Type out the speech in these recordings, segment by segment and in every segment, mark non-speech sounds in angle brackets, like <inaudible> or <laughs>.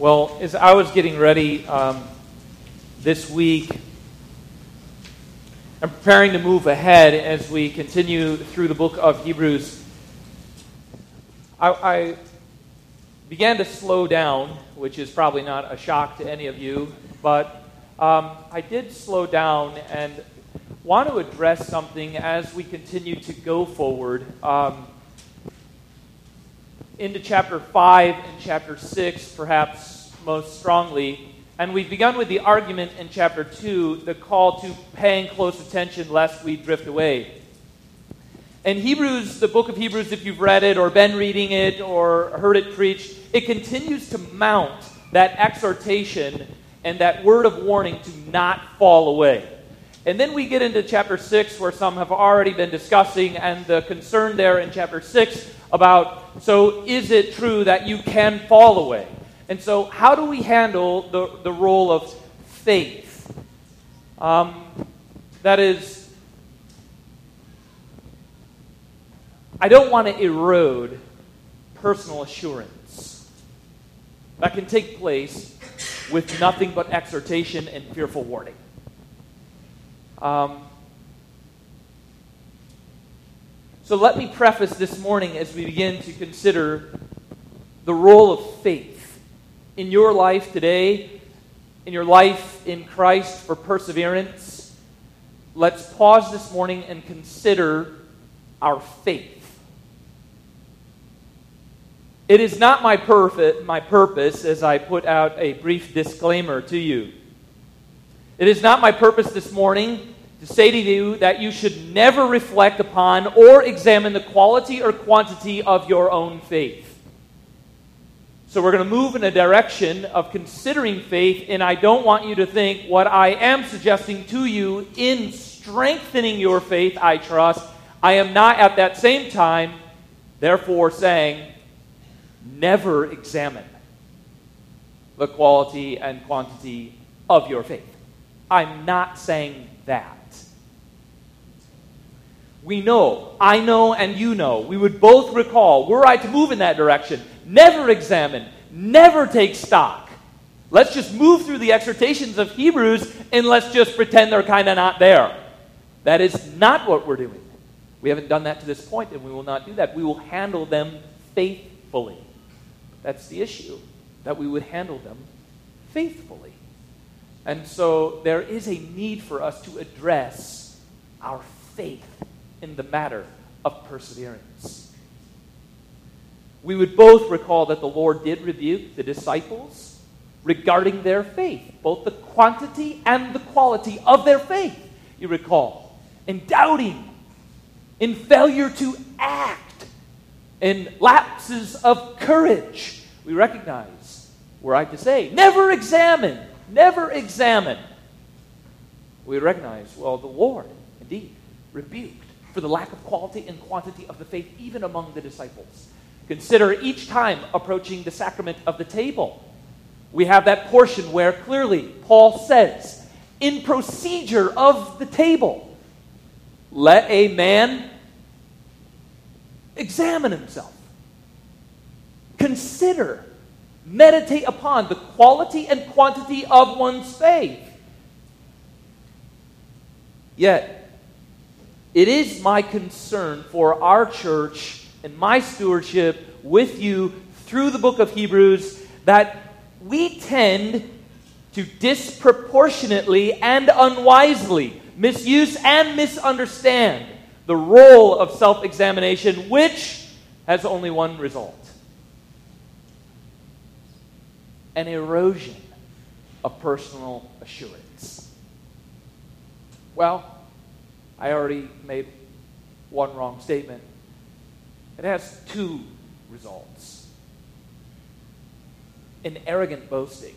Well, as I was getting ready um, this week, I'm preparing to move ahead as we continue through the book of Hebrews. I, I began to slow down, which is probably not a shock to any of you, but um, I did slow down and want to address something as we continue to go forward. Um, into chapter 5 and chapter 6, perhaps most strongly. And we've begun with the argument in chapter 2, the call to paying close attention lest we drift away. In Hebrews, the book of Hebrews, if you've read it or been reading it or heard it preached, it continues to mount that exhortation and that word of warning to not fall away. And then we get into chapter 6, where some have already been discussing, and the concern there in chapter 6 about so is it true that you can fall away? And so, how do we handle the, the role of faith? Um, that is, I don't want to erode personal assurance. That can take place with nothing but exhortation and fearful warning. Um, So let me preface this morning as we begin to consider the role of faith in your life today, in your life in Christ for perseverance. Let's pause this morning and consider our faith. It is not my, perfect, my purpose, as I put out a brief disclaimer to you. It is not my purpose this morning to say to you that you should never reflect upon or examine the quality or quantity of your own faith. So we're going to move in a direction of considering faith, and I don't want you to think what I am suggesting to you in strengthening your faith, I trust. I am not at that same time, therefore, saying, never examine the quality and quantity of your faith. I'm not saying that. We know, I know, and you know. We would both recall, were I to move in that direction, never examine, never take stock. Let's just move through the exhortations of Hebrews and let's just pretend they're kind of not there. That is not what we're doing. We haven't done that to this point, and we will not do that. We will handle them faithfully. That's the issue, that we would handle them faithfully. And so there is a need for us to address our faith in the matter of perseverance. We would both recall that the Lord did rebuke the disciples regarding their faith, both the quantity and the quality of their faith, you recall, in doubting, in failure to act, in lapses of courage. We recognize, were I to say, never examine, never examine. We recognize, well, the Lord indeed rebuked for the lack of quality and quantity of the faith, even among the disciples. Consider each time approaching the sacrament of the table. We have that portion where clearly Paul says, in procedure of the table, let a man examine himself, consider, meditate upon the quality and quantity of one's faith. Yet, it is my concern for our church and my stewardship with you through the book of Hebrews that we tend to disproportionately and unwisely misuse and misunderstand the role of self examination, which has only one result an erosion of personal assurance. Well, I already made one wrong statement. It has two results an arrogant boasting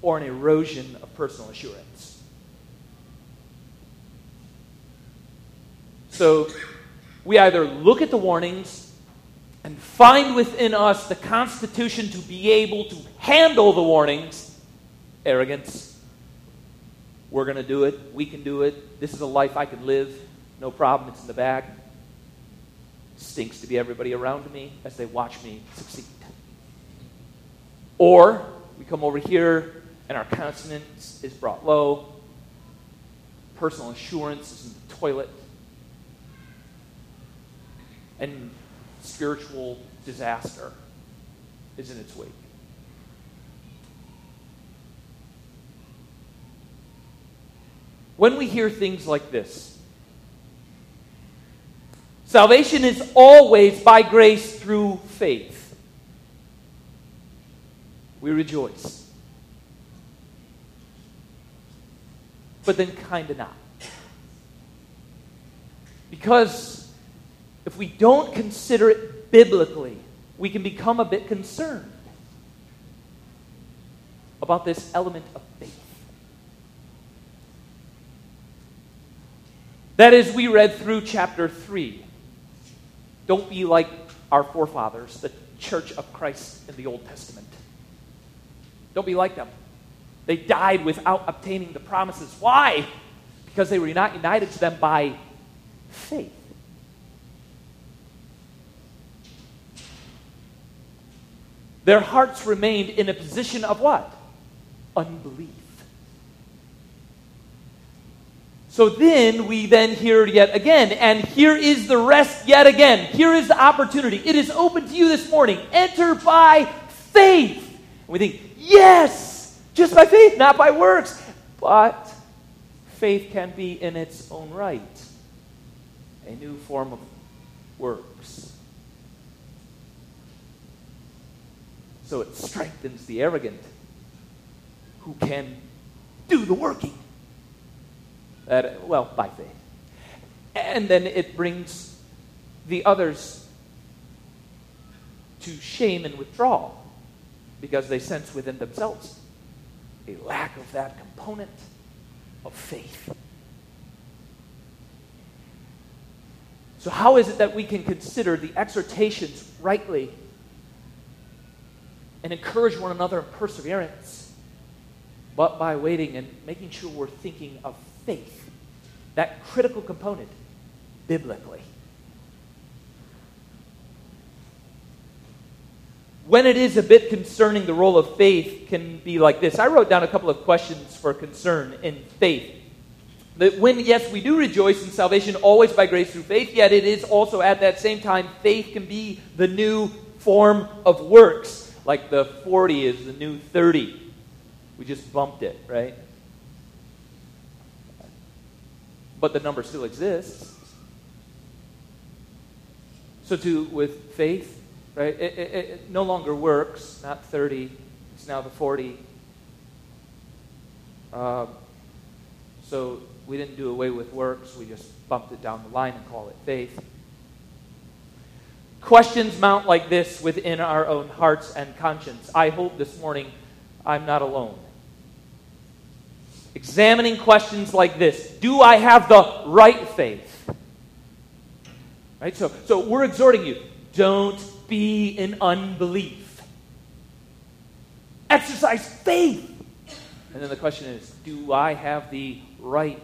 or an erosion of personal assurance. So we either look at the warnings and find within us the constitution to be able to handle the warnings, arrogance, we're going to do it. We can do it. This is a life I can live. No problem. It's in the bag. Stinks to be everybody around me as they watch me succeed. Or we come over here and our countenance is brought low, personal assurance is in the toilet, and spiritual disaster is in its wake. When we hear things like this, salvation is always by grace through faith. We rejoice. But then, kind of not. Because if we don't consider it biblically, we can become a bit concerned about this element of faith. That is, we read through chapter 3. Don't be like our forefathers, the church of Christ in the Old Testament. Don't be like them. They died without obtaining the promises. Why? Because they were not united to them by faith. Their hearts remained in a position of what? Unbelief. So then we then hear yet again, and here is the rest yet again. Here is the opportunity. It is open to you this morning. Enter by faith. And we think, yes, just by faith, not by works. But faith can be in its own right a new form of works. So it strengthens the arrogant who can do the working. Well, by faith. And then it brings the others to shame and withdrawal because they sense within themselves a lack of that component of faith. So, how is it that we can consider the exhortations rightly and encourage one another in perseverance, but by waiting and making sure we're thinking of faith, that critical component, biblically? When it is a bit concerning, the role of faith can be like this. I wrote down a couple of questions for concern in faith. That when, yes, we do rejoice in salvation always by grace through faith, yet it is also at that same time, faith can be the new form of works. Like the 40 is the new 30. We just bumped it, right? But the number still exists. So, too, with faith, right? It, it, it no longer works, not 30, it's now the 40. Um, so we didn't do away with works, we just bumped it down the line and call it faith. Questions mount like this within our own hearts and conscience. I hope this morning I'm not alone. Examining questions like this Do I have the right faith? Right? So, so we're exhorting you don't be in unbelief, exercise faith. And then the question is Do I have the right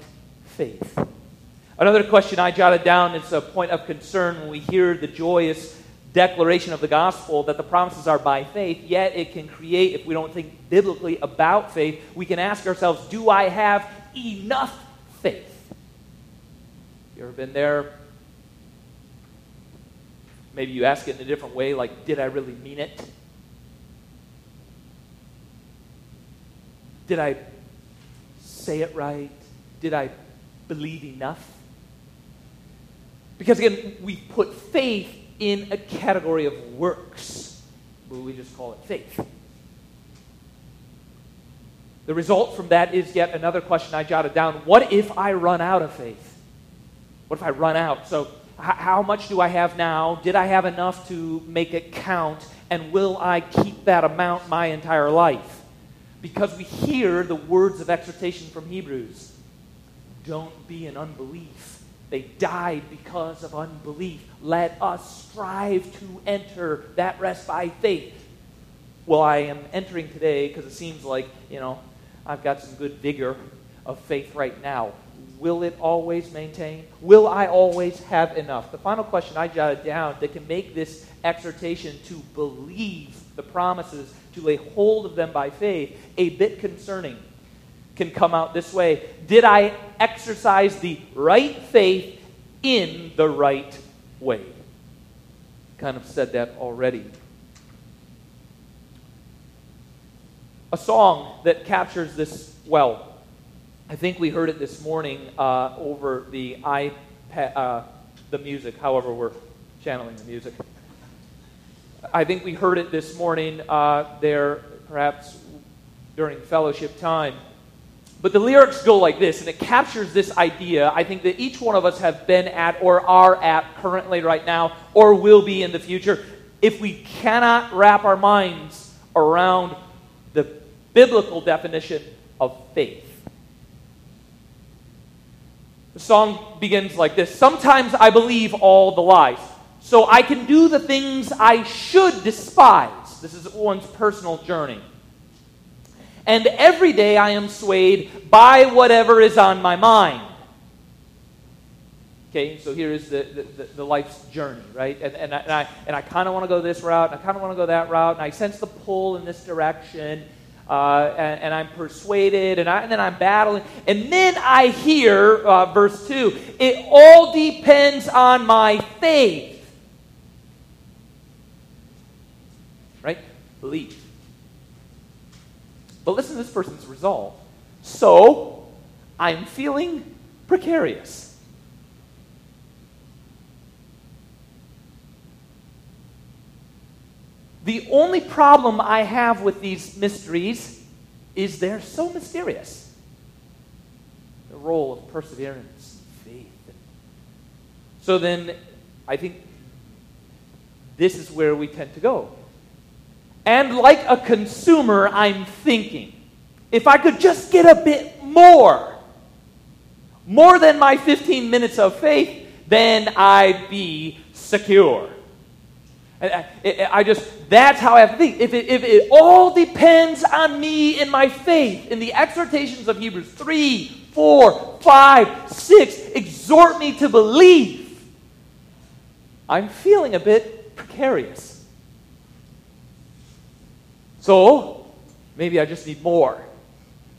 faith. Another question I jotted down is a point of concern when we hear the joyous declaration of the gospel that the promises are by faith, yet it can create, if we don't think biblically about faith, we can ask ourselves, do I have enough faith? You ever been there? Maybe you ask it in a different way, like, did I really mean it? Did I say it right? Did I believe enough? Because again, we put faith in a category of works, we just call it faith. The result from that is yet another question I jotted down. What if I run out of faith? What if I run out? So, h- how much do I have now? Did I have enough to make it count? And will I keep that amount my entire life? Because we hear the words of exhortation from Hebrews don't be in unbelief. They died because of unbelief. Let us strive to enter that rest by faith. Well, I am entering today because it seems like, you know, I've got some good vigor of faith right now. Will it always maintain? Will I always have enough? The final question I jotted down that can make this exhortation to believe the promises, to lay hold of them by faith, a bit concerning, can come out this way Did I exercise the right faith in the right way? Kind of said that already. A song that captures this well. I think we heard it this morning uh, over the iPad, uh, the music, however we're channeling the music. I think we heard it this morning uh, there, perhaps during fellowship time. But the lyrics go like this, and it captures this idea I think that each one of us have been at or are at currently right now or will be in the future. If we cannot wrap our minds around the biblical definition of faith. The song begins like this Sometimes I believe all the lies, so I can do the things I should despise. This is one's personal journey. And every day I am swayed by whatever is on my mind. Okay, so here is the, the, the life's journey, right? And, and I, and I, I kind of want to go this route, and I kind of want to go that route, and I sense the pull in this direction, uh, and, and, I'm persuaded, and, I, and, then I'm battling. And then I hear, uh, verse 2, it all depends on my faith. Right? Believe. But listen to this person's resolve. So, I'm feeling precarious. The only problem I have with these mysteries is they're so mysterious. The role of perseverance, faith. So then, I think this is where we tend to go. And like a consumer, I'm thinking, if I could just get a bit more, more than my 15 minutes of faith, then I'd be secure. Uh, I, I just, that's how I have to think. If it, if it all depends on me and my faith, in the exhortations of Hebrews 3, 4, 5, 6, exhort me to believe, I'm feeling a bit precarious. So maybe I just need more.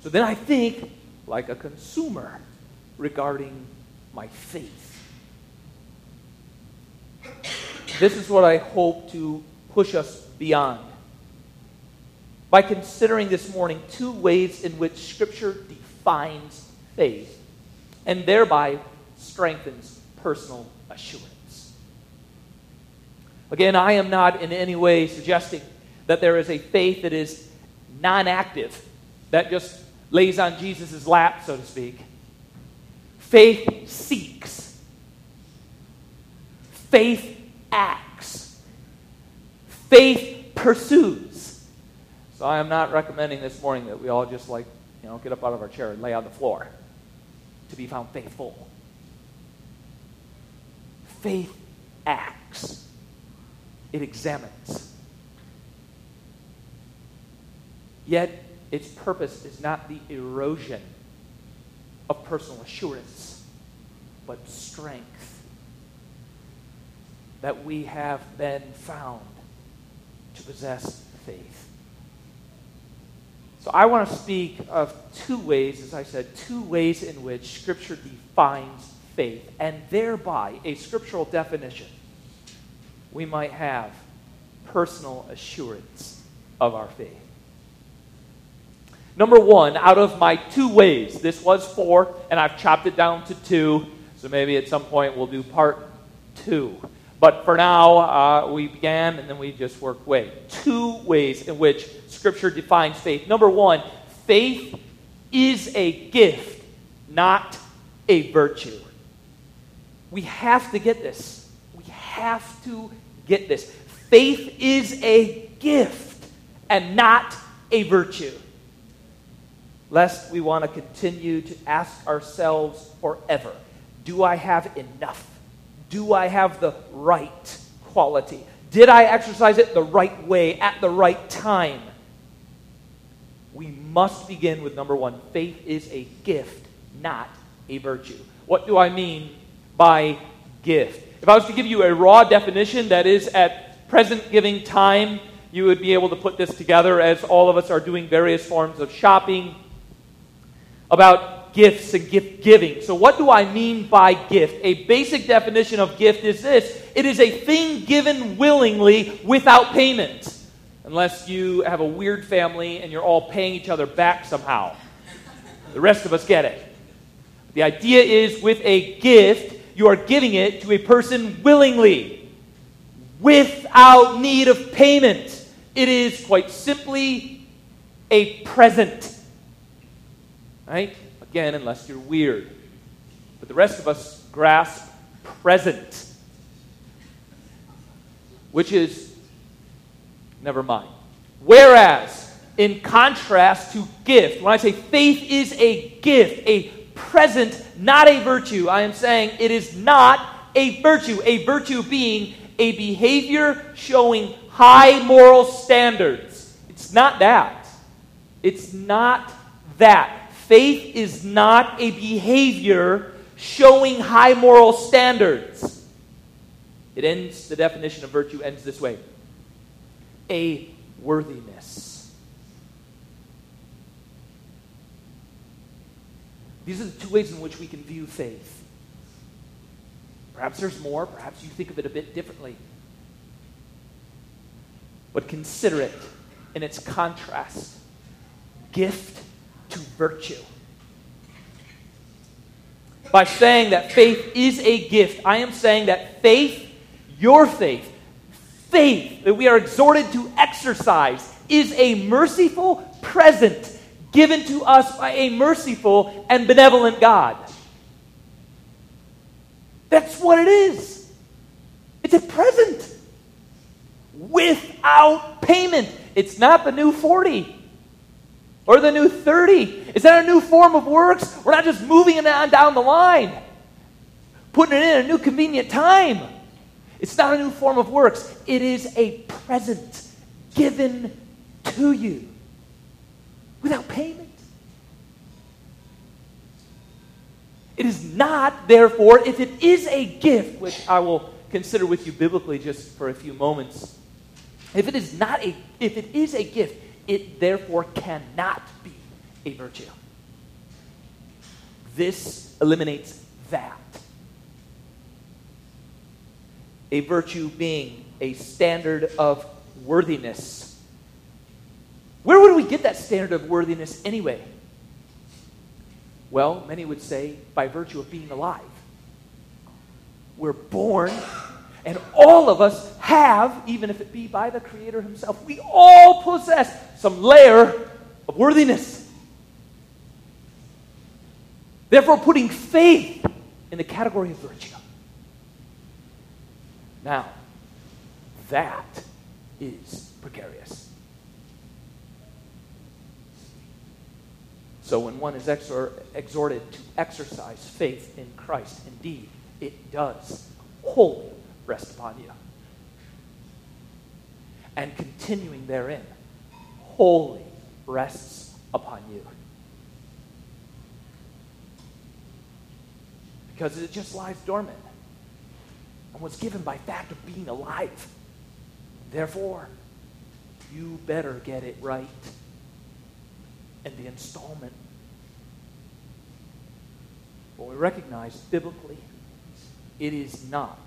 So then I think like a consumer regarding my faith. This is what I hope to push us beyond. By considering this morning two ways in which Scripture defines faith and thereby strengthens personal assurance. Again, I am not in any way suggesting that there is a faith that is non active, that just lays on Jesus' lap, so to speak. Faith seeks, faith acts, faith pursues. So I am not recommending this morning that we all just like, you know, get up out of our chair and lay on the floor to be found faithful. Faith acts, it examines. Yet, its purpose is not the erosion of personal assurance, but strength. That we have been found to possess faith. So, I want to speak of two ways, as I said, two ways in which Scripture defines faith, and thereby a scriptural definition we might have personal assurance of our faith. Number one, out of my two ways, this was four, and I've chopped it down to two, so maybe at some point we'll do part two. But for now, uh, we began and then we just worked way. Two ways in which Scripture defines faith. Number one, faith is a gift, not a virtue. We have to get this. We have to get this. Faith is a gift and not a virtue lest we want to continue to ask ourselves forever Do I have enough? Do I have the right quality? Did I exercise it the right way at the right time? We must begin with number one faith is a gift, not a virtue. What do I mean by gift? If I was to give you a raw definition that is at present giving time, you would be able to put this together as all of us are doing various forms of shopping about gifts and gift giving. So, what do I mean by gift? A basic definition of gift is this it is a thing given willingly without payment, unless you have a weird family and you're all paying each other back somehow. The rest of us get it. The idea is with a gift, you are giving it to a person willingly, without need of payment. It is quite simply a present. Right? Again, unless you're weird. But the rest of us grasp present, which is, never mind. Whereas, in contrast to gift, when I say faith is a gift, a present, not a virtue, I am saying it is not a virtue. A virtue being a behavior showing high moral standards. It's not that. It's not that. Faith is not a behavior showing high moral standards. It ends, the definition of virtue ends this way a worthiness. These are the two ways in which we can view faith. Perhaps there's more, perhaps you think of it a bit differently but consider it in its contrast gift to virtue. By saying that faith is a gift, I am saying that faith, your faith, faith that we are exhorted to exercise, is a merciful present given to us by a merciful and benevolent God. That's what it is. It's a present without payment. It's not the new 40 or the new 30. Is that a new form of works? We're not just moving it on down the line, putting it in a new convenient time. It's not a new form of works, it is a present given to you without payment. It is not, therefore, if it is a gift, which I will consider with you biblically just for a few moments, if it is not a if it is a gift, it therefore cannot be a virtue. This eliminates that. A virtue being a standard of worthiness. Where would we get that standard of worthiness anyway? Well, many would say by virtue of being alive. We're born and all of us have, even if it be by the Creator Himself, we all possess some layer of worthiness. Therefore, putting faith in the category of virtue. Now, that is precarious. So, when one is exor- exhorted to exercise faith in Christ, indeed, it does wholly rest upon you. And continuing therein, wholly rests upon you. Because it just lies dormant and was given by fact of being alive. Therefore, you better get it right. And the installment. Well, we recognize biblically, it is not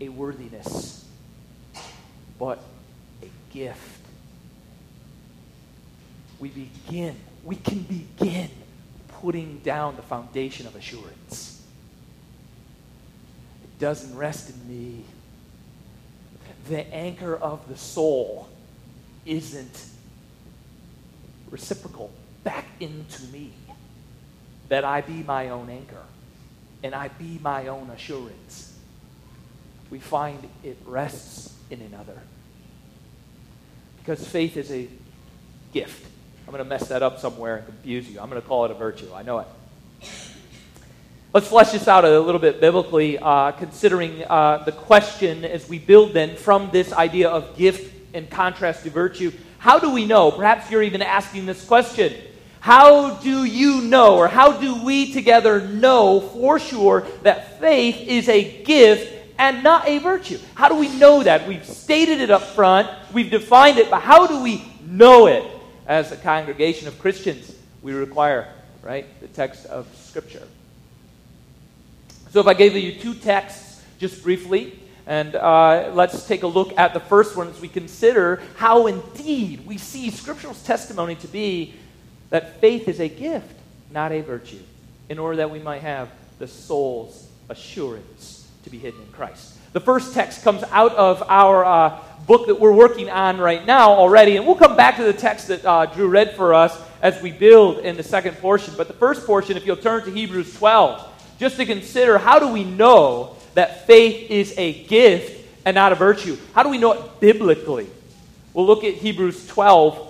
a worthiness, but a gift. We begin, we can begin putting down the foundation of assurance. It doesn't rest in me. The anchor of the soul isn't reciprocal back into me. That I be my own anchor and I be my own assurance we find it rests in another. Because faith is a gift. I'm going to mess that up somewhere and confuse you. I'm going to call it a virtue. I know it. Let's flesh this out a little bit biblically, uh, considering uh, the question as we build then from this idea of gift in contrast to virtue. How do we know? Perhaps you're even asking this question. How do you know, or how do we together know for sure that faith is a gift and not a virtue. How do we know that? We've stated it up front, we've defined it, but how do we know it? As a congregation of Christians, we require, right, the text of Scripture. So if I gave you two texts just briefly, and uh, let's take a look at the first one as we consider how indeed we see Scriptural testimony to be that faith is a gift, not a virtue, in order that we might have the soul's assurance to be hidden in Christ. The first text comes out of our uh, book that we're working on right now already, and we'll come back to the text that uh, Drew read for us as we build in the second portion. But the first portion, if you'll turn to Hebrews 12, just to consider how do we know that faith is a gift and not a virtue? How do we know it biblically? We'll look at Hebrews 12.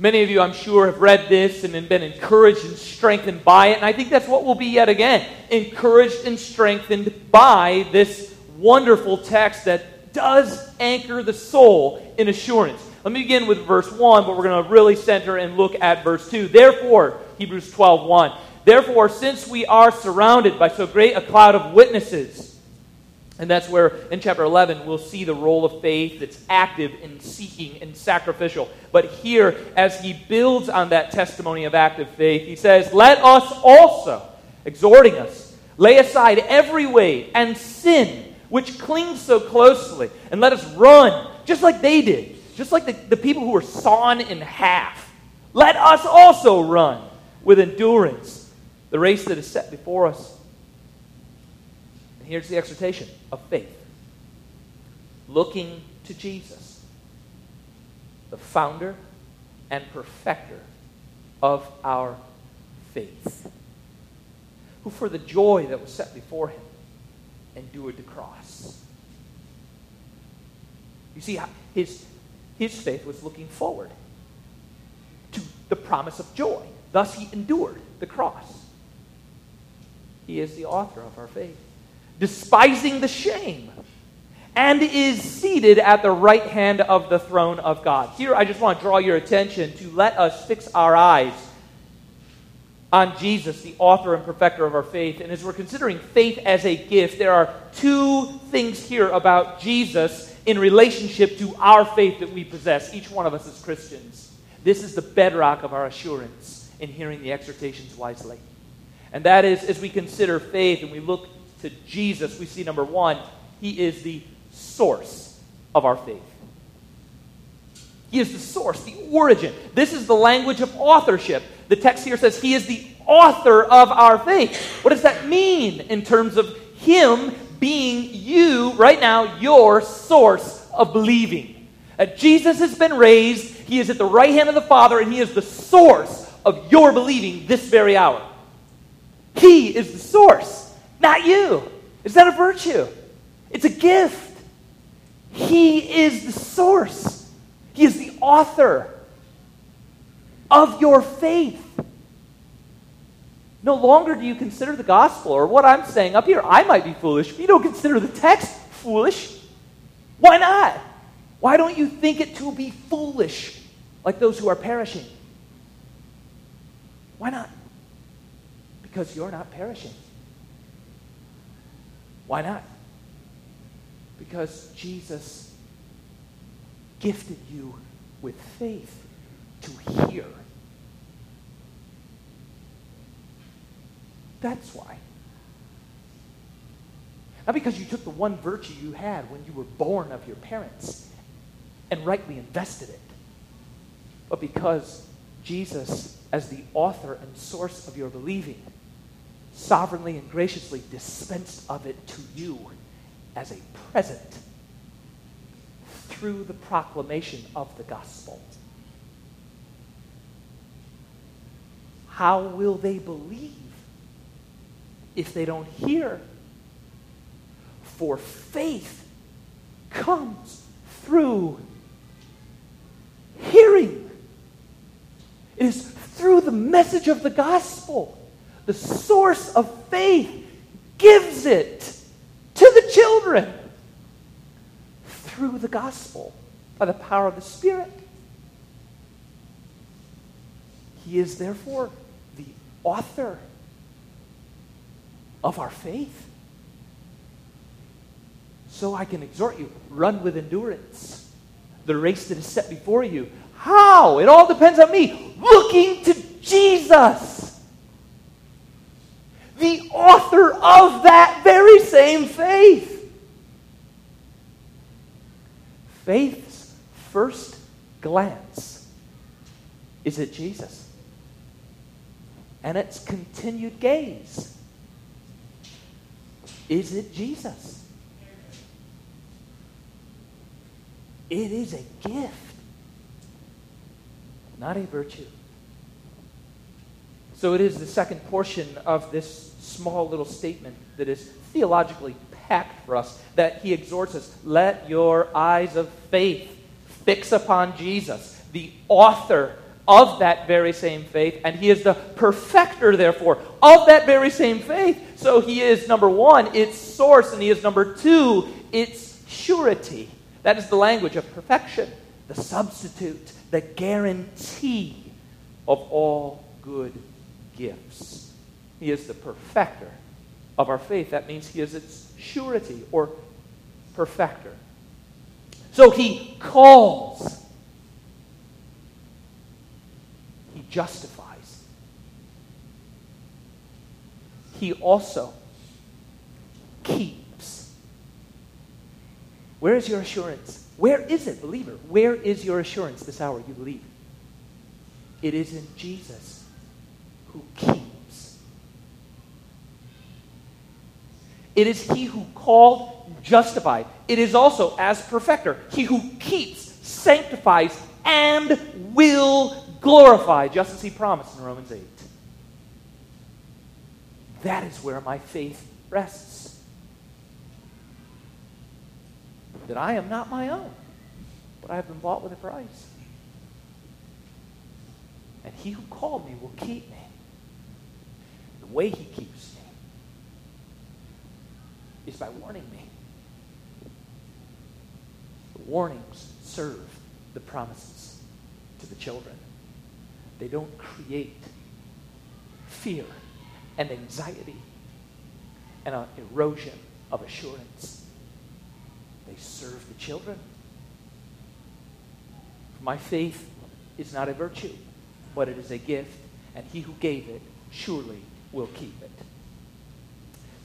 Many of you, I'm sure, have read this and been encouraged and strengthened by it. And I think that's what we'll be yet again encouraged and strengthened by this wonderful text that does anchor the soul in assurance. Let me begin with verse 1, but we're going to really center and look at verse 2. Therefore, Hebrews 12 1. Therefore, since we are surrounded by so great a cloud of witnesses, and that's where in chapter 11 we'll see the role of faith that's active in seeking and sacrificial. But here, as he builds on that testimony of active faith, he says, Let us also, exhorting us, lay aside every weight and sin which clings so closely, and let us run just like they did, just like the, the people who were sawn in half. Let us also run with endurance the race that is set before us. Here's the exhortation of faith looking to Jesus, the founder and perfecter of our faith, who for the joy that was set before him endured the cross. You see, his, his faith was looking forward to the promise of joy. Thus, he endured the cross. He is the author of our faith. Despising the shame, and is seated at the right hand of the throne of God. Here, I just want to draw your attention to let us fix our eyes on Jesus, the author and perfecter of our faith. And as we're considering faith as a gift, there are two things here about Jesus in relationship to our faith that we possess, each one of us as Christians. This is the bedrock of our assurance in hearing the exhortations wisely. And that is, as we consider faith and we look to Jesus, we see number one, he is the source of our faith. He is the source, the origin. This is the language of authorship. The text here says he is the author of our faith. What does that mean in terms of him being you, right now, your source of believing? That Jesus has been raised, he is at the right hand of the Father, and he is the source of your believing this very hour. He is the source, not you. Is that a virtue? It's a gift. He is the source, He is the author of your faith. No longer do you consider the gospel or what I'm saying up here. I might be foolish, but you don't consider the text foolish. Why not? Why don't you think it to be foolish like those who are perishing? Why not? Because you're not perishing. Why not? Because Jesus gifted you with faith to hear. That's why. Not because you took the one virtue you had when you were born of your parents and rightly invested it, but because Jesus, as the author and source of your believing, sovereignly and graciously dispensed of it to you as a present through the proclamation of the gospel. How will they believe if they don't hear? For faith comes through hearing. It is through the message of the gospel the source of faith, gives it to the children through the gospel by the power of the Spirit. He is therefore the author of our faith. So I can exhort you run with endurance the race that is set before you. How? It all depends on me. Looking to Jesus, the author of that very same faith. Faith's first glance is at Jesus, and its continued gaze is it Jesus? It is a gift, not a virtue. So it is the second portion of this small little statement that is theologically packed for us that he exhorts us let your eyes of faith fix upon Jesus, the author of that very same faith, and he is the perfecter, therefore, of that very same faith. So he is, number one, its source, and he is, number two, its surety. That is the language of perfection, the substitute, the guarantee of all good gifts. He is the perfecter of our faith. That means he is its surety or perfecter. So he calls He justifies. He also keeps. Where is your assurance? Where is it, believer? Where is your assurance this hour you believe? It is in Jesus who keeps. It is he who called, justified. It is also, as perfecter, he who keeps, sanctifies, and will glorify, just as he promised in Romans 8. That is where my faith rests. That I am not my own, but I have been bought with a price. And he who called me will keep me. The way he keeps is by warning me. The warnings serve the promises to the children. They don't create fear and anxiety and an erosion of assurance. They serve the children. My faith is not a virtue, but it is a gift, and he who gave it surely will keep it.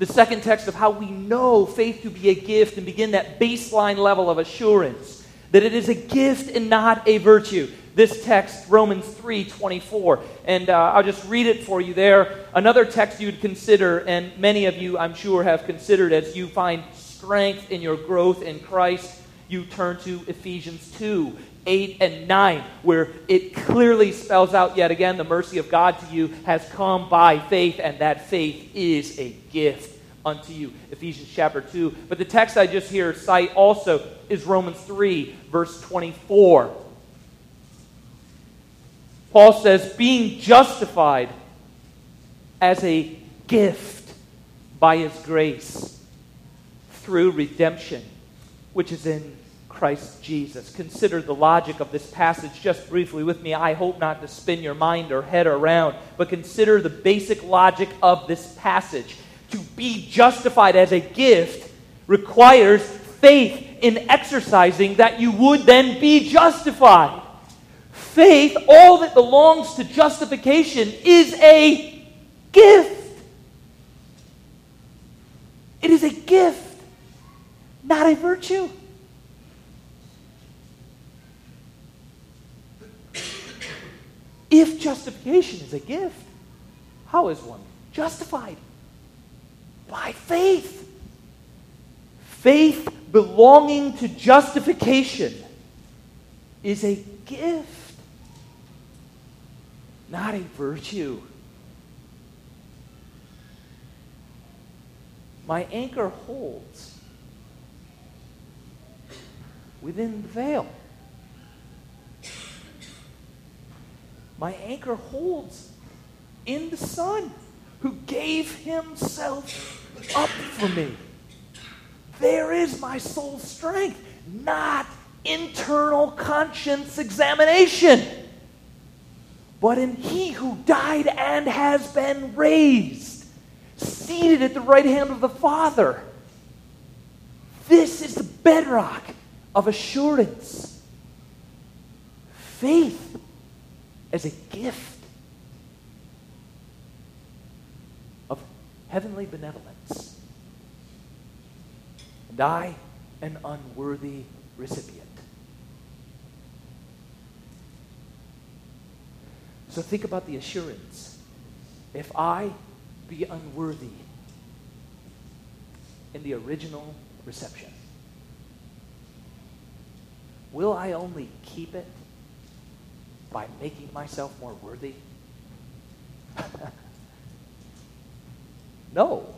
The second text of how we know faith to be a gift and begin that baseline level of assurance that it is a gift and not a virtue this text, Romans 3 24. And uh, I'll just read it for you there. Another text you'd consider, and many of you, I'm sure, have considered as you find strength in your growth in Christ, you turn to Ephesians 2 8 and 9, where it clearly spells out yet again the mercy of God to you has come by faith, and that faith is a gift unto you. Ephesians chapter 2. But the text I just here cite also is Romans 3, verse 24. Paul says, being justified as a gift by his grace through redemption, which is in Christ Jesus. Consider the logic of this passage just briefly with me. I hope not to spin your mind or head around, but consider the basic logic of this passage. To be justified as a gift requires faith in exercising that you would then be justified faith, all that belongs to justification, is a gift. It is a gift, not a virtue. If justification is a gift, how is one justified? By faith. Faith belonging to justification is a gift not a virtue. My anchor holds within the veil. My anchor holds in the Son who gave himself up for me. There is my soul's strength, not internal conscience examination but in he who died and has been raised, seated at the right hand of the Father. This is the bedrock of assurance. Faith as a gift of heavenly benevolence. And I, an unworthy recipient. So think about the assurance. If I be unworthy in the original reception, will I only keep it by making myself more worthy? <laughs> no.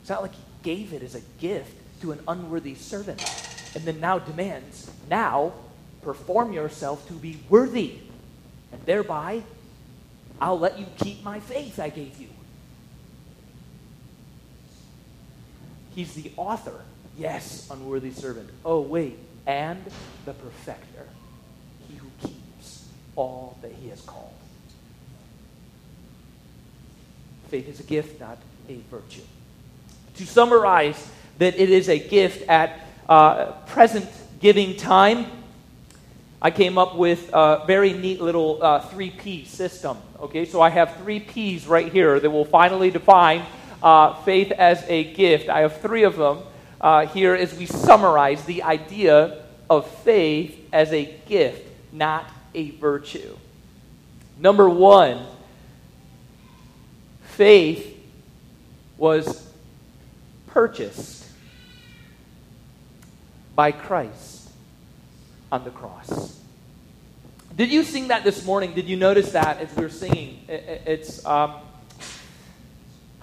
It's not like he gave it as a gift to an unworthy servant and then now demands, now perform yourself to be worthy. And thereby, I'll let you keep my faith I gave you. He's the author. Yes, unworthy servant. Oh, wait, and the perfecter. He who keeps all that he has called. Faith is a gift, not a virtue. To summarize, that it is a gift at uh, present giving time I came up with a very neat little uh, 3P system. Okay, so I have three P's right here that will finally define uh, faith as a gift. I have three of them uh, here as we summarize the idea of faith as a gift, not a virtue. Number one, faith was purchased by Christ on the cross. Did you sing that this morning? Did you notice that as we were singing? It's um, <sighs>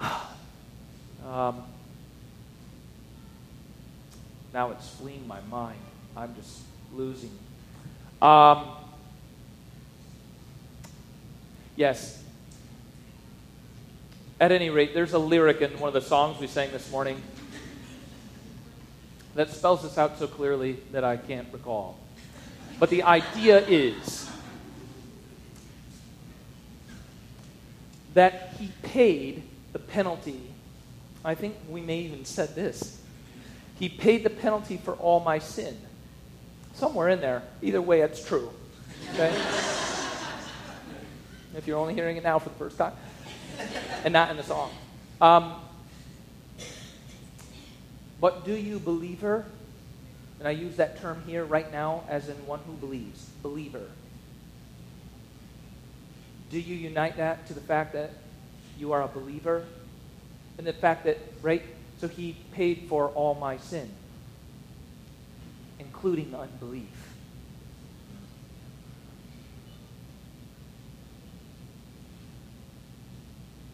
um, now it's fleeing my mind. I'm just losing. Um, yes. At any rate, there's a lyric in one of the songs we sang this morning that spells this out so clearly that I can't recall. But the idea is that he paid the penalty. I think we may even said this. He paid the penalty for all my sin. Somewhere in there. Either way, it's true. Okay? <laughs> if you're only hearing it now for the first time, and not in the song. Um, but do you, believer, and I use that term here right now as in one who believes, believer. Do you unite that to the fact that you are a believer? And the fact that, right, so he paid for all my sin, including unbelief.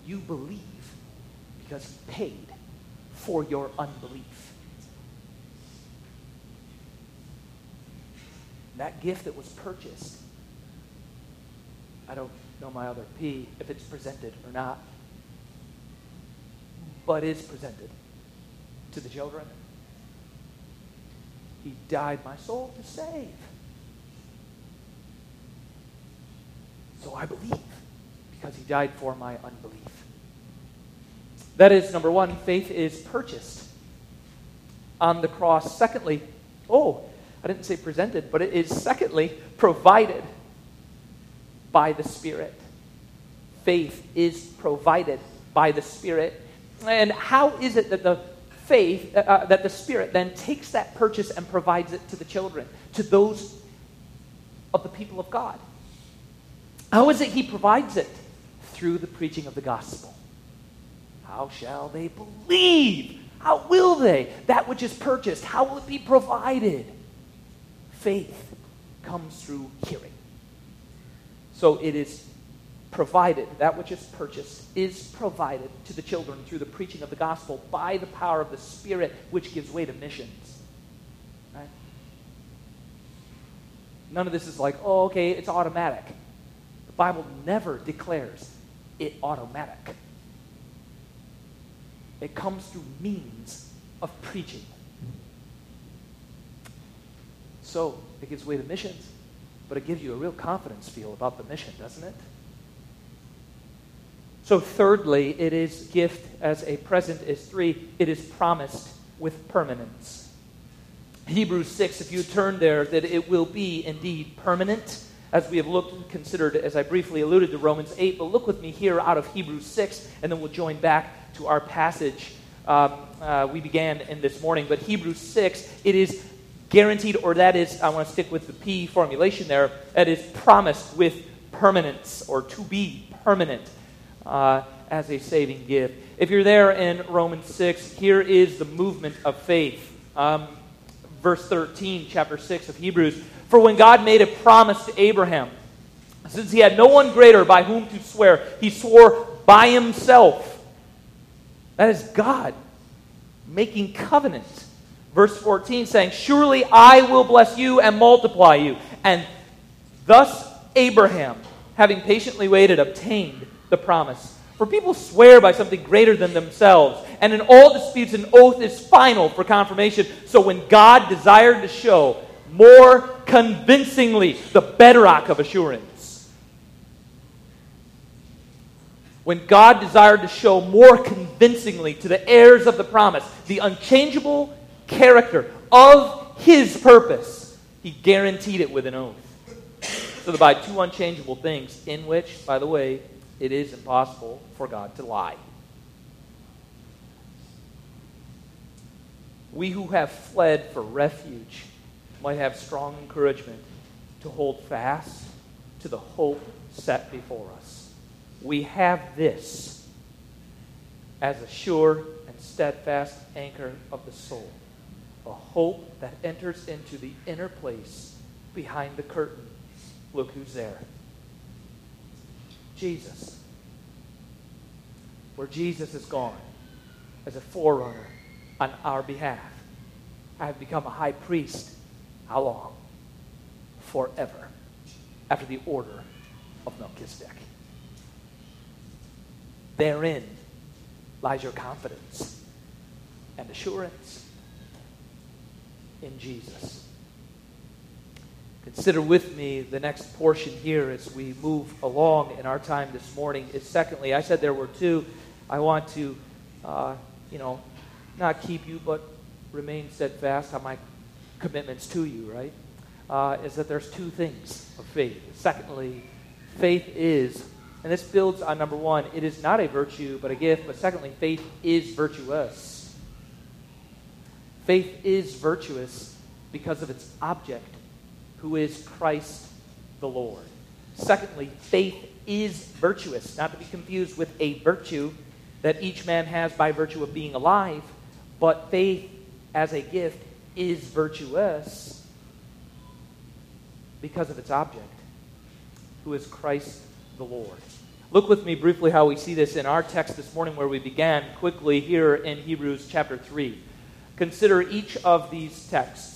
You believe because he paid for your unbelief. That gift that was purchased. I don't know my other P if it's presented or not, but is presented to the children. He died my soul to save. So I believe because he died for my unbelief. That is number one, faith is purchased on the cross. Secondly, oh, I didn't say presented, but it is secondly provided by the Spirit. Faith is provided by the Spirit. And how is it that the faith, uh, uh, that the Spirit then takes that purchase and provides it to the children, to those of the people of God? How is it He provides it? Through the preaching of the gospel. How shall they believe? How will they? That which is purchased, how will it be provided? faith comes through hearing. So it is provided, that which is purchased is provided to the children through the preaching of the gospel by the power of the Spirit, which gives way to missions. Right? None of this is like, oh, okay, it's automatic. The Bible never declares it automatic. It comes through means of preaching. So it gives way to missions, but it gives you a real confidence feel about the mission, doesn't it? So, thirdly, it is gift as a present is three, it is promised with permanence. Hebrews 6, if you turn there, that it will be indeed permanent, as we have looked and considered, as I briefly alluded to Romans 8. But look with me here out of Hebrews 6, and then we'll join back to our passage um, uh, we began in this morning. But Hebrews 6, it is guaranteed, or that is, I want to stick with the P formulation there, that is promised with permanence, or to be permanent uh, as a saving gift. If you're there in Romans 6, here is the movement of faith. Um, verse 13, chapter 6 of Hebrews. For when God made a promise to Abraham, since he had no one greater by whom to swear, he swore by himself. That is God making covenant. Verse 14 saying, Surely I will bless you and multiply you. And thus Abraham, having patiently waited, obtained the promise. For people swear by something greater than themselves, and in all disputes, an oath is final for confirmation. So when God desired to show more convincingly the bedrock of assurance, when God desired to show more convincingly to the heirs of the promise the unchangeable character of his purpose, he guaranteed it with an oath. So by two unchangeable things, in which, by the way, it is impossible for God to lie. We who have fled for refuge might have strong encouragement to hold fast to the hope set before us. We have this as a sure and steadfast anchor of the soul, a hope that enters into the inner place behind the curtain. Look who's there. Jesus. Where Jesus is gone as a forerunner on our behalf. I have become a high priest. How long? Forever. After the order of Melchizedek. Therein lies your confidence and assurance in Jesus. Consider with me the next portion here as we move along in our time this morning. Is secondly, I said there were two. I want to, uh, you know, not keep you, but remain steadfast on my commitments to you, right? Uh, is that there's two things of faith. Secondly, faith is, and this builds on number one, it is not a virtue, but a gift. But secondly, faith is virtuous. Faith is virtuous because of its object who is Christ the Lord. Secondly, faith is virtuous, not to be confused with a virtue that each man has by virtue of being alive, but faith as a gift is virtuous because of its object, who is Christ the Lord. Look with me briefly how we see this in our text this morning where we began quickly here in Hebrews chapter 3. Consider each of these texts.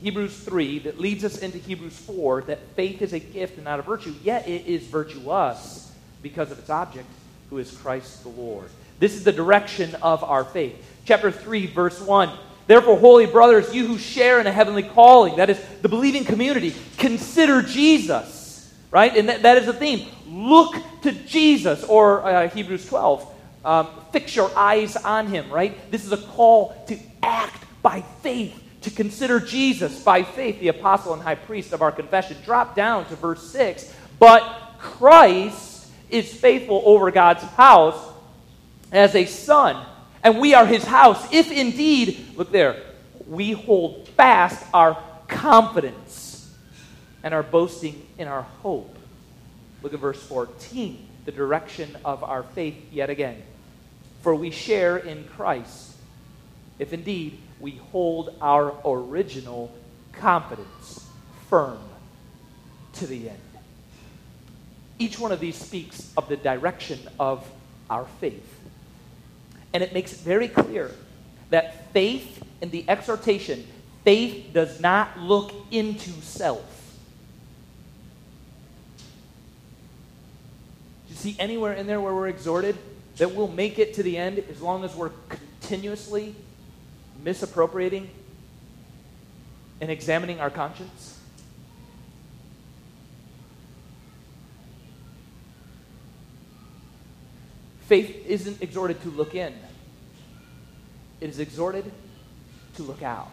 Hebrews 3 that leads us into Hebrews 4 that faith is a gift and not a virtue, yet it is virtuous because of its object, who is Christ the Lord. This is the direction of our faith. Chapter 3, verse 1. Therefore, holy brothers, you who share in a heavenly calling, that is the believing community, consider Jesus. Right? And that, that is the theme. Look to Jesus, or uh, Hebrews 12. Um, fix your eyes on him, right? This is a call to act by faith to consider Jesus by faith, the apostle and high priest of our confession. Drop down to verse 6. But Christ is faithful over God's house as a son, and we are his house, if indeed, look there, we hold fast our confidence and our boasting in our hope. Look at verse 14, the direction of our faith yet again. For we share in Christ, if indeed we hold our original confidence firm to the end. Each one of these speaks of the direction of our faith. And it makes it very clear that faith in the exhortation, faith does not look into self. Do you see anywhere in there where we're exhorted that we'll make it to the end as long as we're continuously misappropriating and examining our conscience? Faith isn't exhorted to look in, it is exhorted to look out.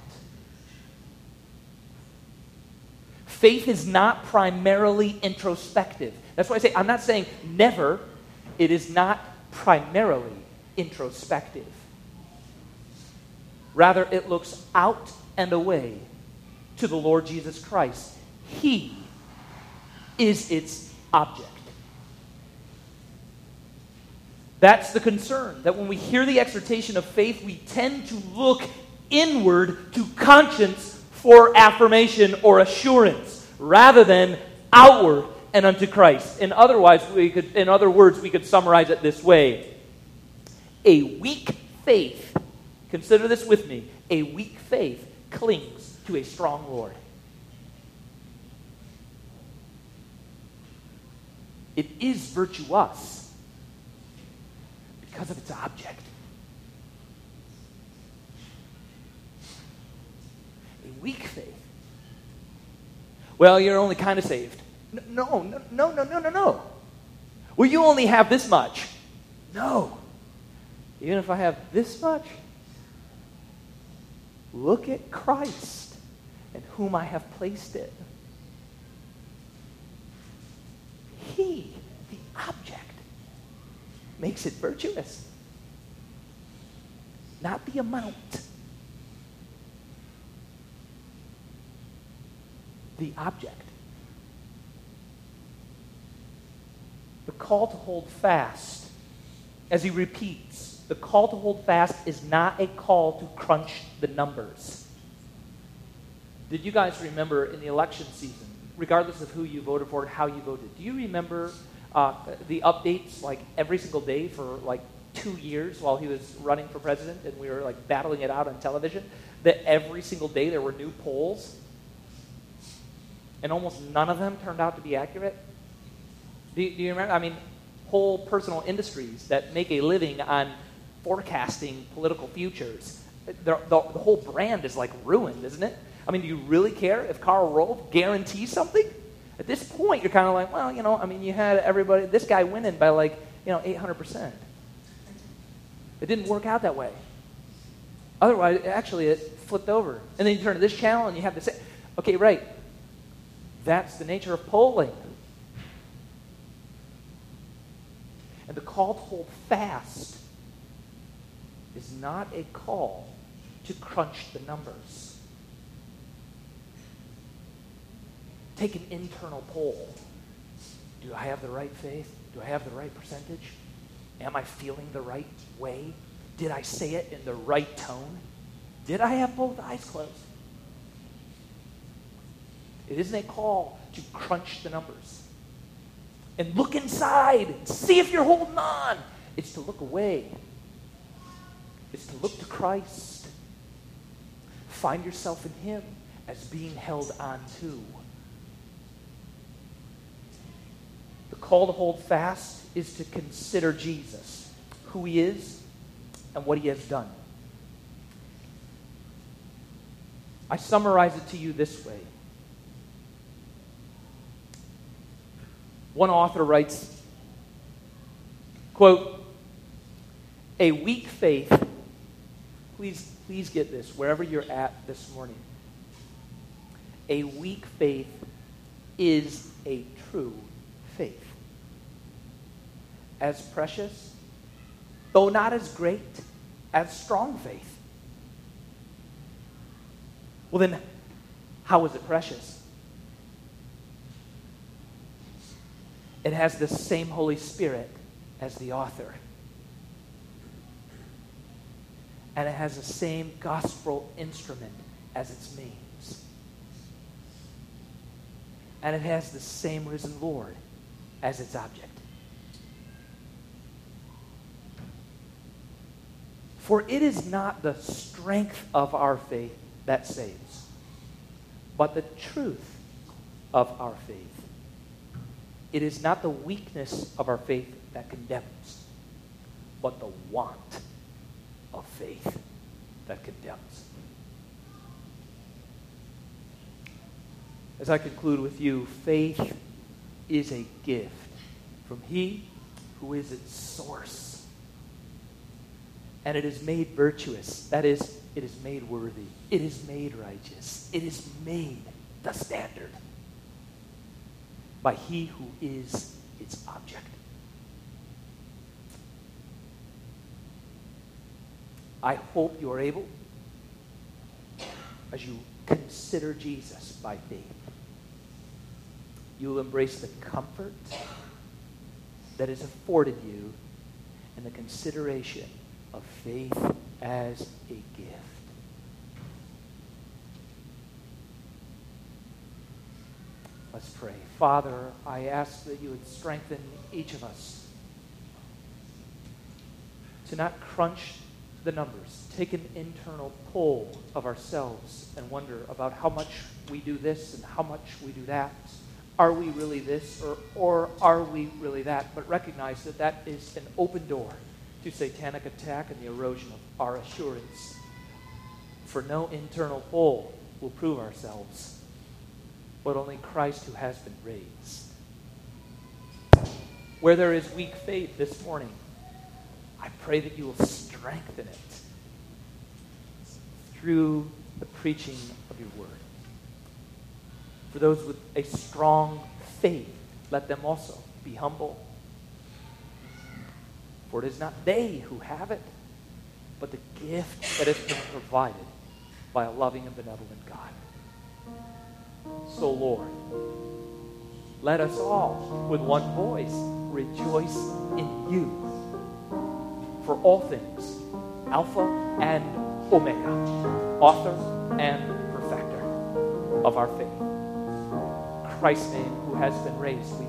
Faith is not primarily introspective. That's why I say, I'm not saying never. It is not primarily introspective. Rather, it looks out and away to the Lord Jesus Christ. He is its object. That's the concern, that when we hear the exhortation of faith, we tend to look inward to conscience for affirmation or assurance, rather than outward and unto Christ. In otherwise, we could, in other words, we could summarize it this way: a weak faith. Consider this with me. A weak faith clings to a strong Lord. It is virtuous because of its object. A weak faith. Well, you're only kind of saved. No, no, no, no, no, no, no. Well, you only have this much. No. Even if I have this much, look at Christ and whom I have placed it. He, the object, makes it virtuous, not the amount. The object. The call to hold fast, as he repeats, the call to hold fast is not a call to crunch the numbers. Did you guys remember in the election season regardless of who you voted for and how you voted. Do you remember uh, the updates like every single day for like two years while he was running for president and we were like battling it out on television? That every single day there were new polls and almost none of them turned out to be accurate? Do do you remember? I mean, whole personal industries that make a living on forecasting political futures. The, the, the whole brand is like ruined, isn't it? I mean, do you really care if Karl Rove guarantees something? At this point, you're kind of like, well, you know, I mean, you had everybody, this guy winning by like, you know, 800%. It didn't work out that way. Otherwise, actually, it flipped over. And then you turn to this channel and you have same. Okay, right. That's the nature of polling. And the call to hold fast is not a call to crunch the numbers. Take an internal poll. Do I have the right faith? Do I have the right percentage? Am I feeling the right way? Did I say it in the right tone? Did I have both eyes closed? It isn't a call to crunch the numbers and look inside and see if you're holding on. It's to look away, it's to look to Christ. Find yourself in Him as being held on to. The call to hold fast is to consider Jesus, who he is, and what he has done. I summarize it to you this way. One author writes, quote, a weak faith, please, please get this wherever you're at this morning. A weak faith is a true faith as precious, though not as great as strong faith. Well, then, how is it precious? It has the same Holy Spirit as the author. And it has the same gospel instrument as its means. And it has the same risen Lord as its object. For it is not the strength of our faith that saves, but the truth of our faith. It is not the weakness of our faith that condemns, but the want of faith that condemns. As I conclude with you, faith is a gift from He who is its source and it is made virtuous. That is, it is made worthy. It is made righteous. It is made the standard by he who is its object. I hope you are able, as you consider Jesus by faith, you will embrace the comfort that is afforded you in the consideration of faith as a gift. Let's pray. Father, I ask that you would strengthen each of us to not crunch the numbers, take an internal poll of ourselves and wonder about how much we do this and how much we do that. Are we really this or, or are we really that? But recognize that that is an open door to satanic attack and the erosion of our assurance. For no internal poll will prove ourselves, but only Christ who has been raised. Where there is weak faith this morning, I pray that you will strengthen it through the preaching of your word. For those with a strong faith, let them also be humble. For it is not they who have it, but the gift that has been provided by a loving and benevolent God. So, Lord, let us all, with one voice, rejoice in you for all things, Alpha and Omega, author and perfecter of our faith. Christ's name, who has been raised, we